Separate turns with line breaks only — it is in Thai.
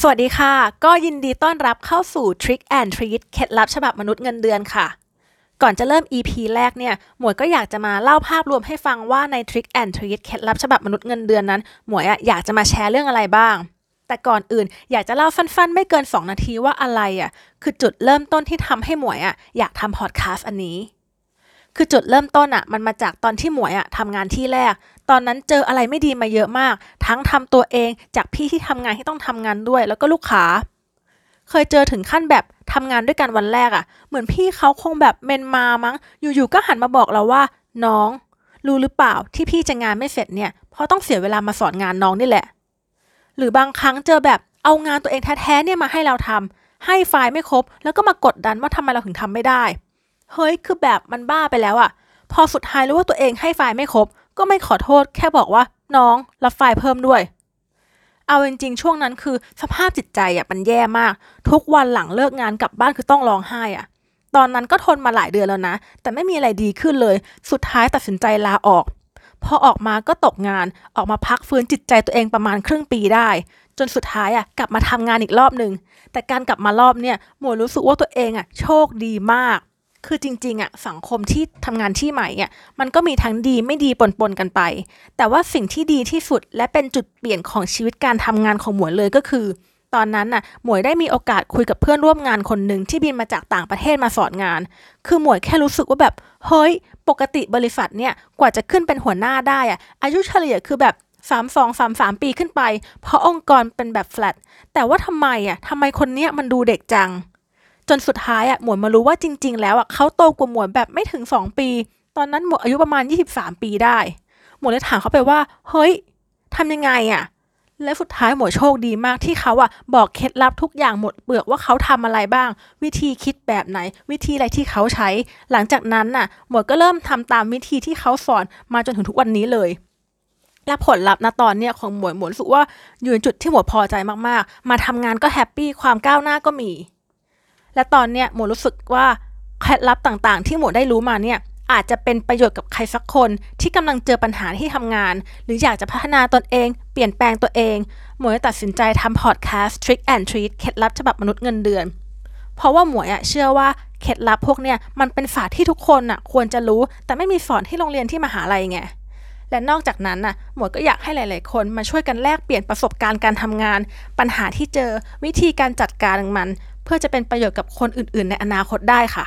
สวัสดีค่ะ ก็ยินดีต้อนรับเข้าสู่ Trick and Treat เคล็ดลับฉบับมนุษย์เงินเดือนค่ะ ก่อนจะเริ่ม EP แรกเนี่ย หมวยก็อยากจะมาเล่าภาพรวมให้ฟังว่าใน Trick and Treat เคล็ดลับฉบับมนุษย์เงินเดือนนั้น หมวยอะอยากจะมาแชร์เรื่องอะไรบ้าง แต่ก่อนอื่นอยากจะเล่าสั้นๆ ไม่เกิน 2 นาทีว่าอะไรอะคือจุดเริ่มต้นที่ทำให้หมวยอะอยากทำพอดแคสต์อันนี้คือจุดเริ่มต้นอะมันมาจากตอนที่หมวยอะทำงานที่แรก ตอนนั้นเจออะไรไม่ดีมาเยอะมาก ทั้งทำตัวเองจากพี่ที่ทำงานที่ต้องทำงานด้วย แล้วก็ลูกค้า เคยเจอถึงขั้นแบบทำงานด้วยกันวันแรกอะเหมือนพี่เขาคงแบบเมนมามั้ง อยู่ๆก็หันมาบอกเราว่า น้อง รู้หรือเปล่าที่พี่จะงานไม่เสร็จเนี่ยเพราะต้องเสียเวลามาสอนงานน้องนี่แหละ หรือบางครั้งเจอแบบเอางานตัวเองแท้ๆเนี่ยมาให้เราทำให้ไฟล์ไม่ครบ แล้วก็มากดดันว่าทำไมเราถึงทำไม่ได้ เฮ้ยคือแบบมันบ้าไปแล้วอะพอสุดท้ายรู้ว่าตัวเองให้ไฟล์ไม่ครบ ก็ไม่ขอโทษแค่บอกว่าน้องรับไฟล์เพิ่มด้วย เอาจริงๆช่วงนั้นคือสภาพจิตใจอะมันแย่มาก ทุกวันหลังเลิกงานกลับบ้านคือต้องร้องไห้อะ ตอนนั้นก็ทนมาหลายเดือนแล้วนะ แต่ไม่มีอะไรดีขึ้นเลย สุดท้ายตัดสินใจลาออก พอออกมาก็ตกงานออกมาพักฟื้นจิตใจตัวเองประมาณครึ่งปีได้ จนสุดท้ายอะกลับมาทำงานอีกรอบหนึ่งแต่การกลับมารอบเนี่ยหมวยรู้สึกว่าตัวเองอะโชคดีมาก คือจริงๆอะสังคมที่ทำงานที่ใหม่อะมันก็มีทั้งดีไม่ดีปนๆกันไป แต่ว่าสิ่งที่ดีที่สุดและเป็นจุดเปลี่ยนของชีวิตการทำงานของหมวยเลยก็คือ ตอนนั้นน่ะหมวยได้มีโอกาสคุยกับเพื่อนร่วมงานคนหนึ่งที่บินมาจากต่างประเทศมาสอนงาน คือหมวยแค่รู้สึกว่าแบบเฮ้ย ปกติบริษัทเนี่ยกว่าจะขึ้นเป็นหัวหน้าได้อะอายุเฉลี่ยคือแบบสามสองสามสามปีขึ้นไป เพราะองค์กรเป็นแบบแฟลตแต่ว่าทำไมอะทำไมคนเนี้ยมันดูเด็กจัง จนสุดท้ายอะหมวยมารู้ว่าจริง ๆ แล้วอะเขาโตกว่าหมวยแบบไม่ถึง 2 ปี ตอนนั้นหมวยอายุประมาณ 23 ปีได้ หมวยเลยถามเขาไปว่า เฮ้ยทำยังไงอะและสุดท้ายหมวยโชคดีมากที่เขาอะบอกเคล็ดลับทุกอย่างหมดเปลือกว่าเขาทำอะไรบ้าง วิธีคิดแบบไหน วิธีอะไรที่เขาใช้ หลังจากนั้นน่ะ หมวยก็เริ่มทำตามวิธีที่เขาสอนมาจนถึงทุกวันนี้เลย และผลลัพธ์ณตอนเนี้ยของหมวยหมวยรู้สึกว่าอยู่ในจุดที่หมวยพอใจมากๆ มาทำงานก็แฮปปี้ความก้าวหน้าก็มี และตอนเนี้ยหมวยรู้สึกว่าเคล็ดลับต่างๆ ที่หมวยได้รู้มาเนี่ยอาจจะเป็นประโยชน์กับใครสักคนที่กำลังเจอปัญหาที่ทำงาน หรืออยากจะพัฒนาตนเอง เปลี่ยนแปลงตัวเอง หมวยตัดสินใจทำพอดแคสต์ Trick and Treat เคล็ดลับฉบับมนุษย์เงินเดือน เพราะว่าหมวยอะเชื่อว่าเคล็ดลับพวกเนี่ยมันเป็นศาสตร์ที่ทุกคนอะควรจะรู้ แต่ไม่มีสอนที่โรงเรียนที่มหาลัยไงและนอกจากนั้นน่ะหมวยก็อยากให้หลาย ๆ คนมาช่วยกันแลกเปลี่ยนประสบการณ์การทำงาน ปัญหาที่เจอวิธีการจัดการมัน เพื่อจะเป็นประโยชน์กับคนอื่น ๆ ในอนาคตได้ค่ะ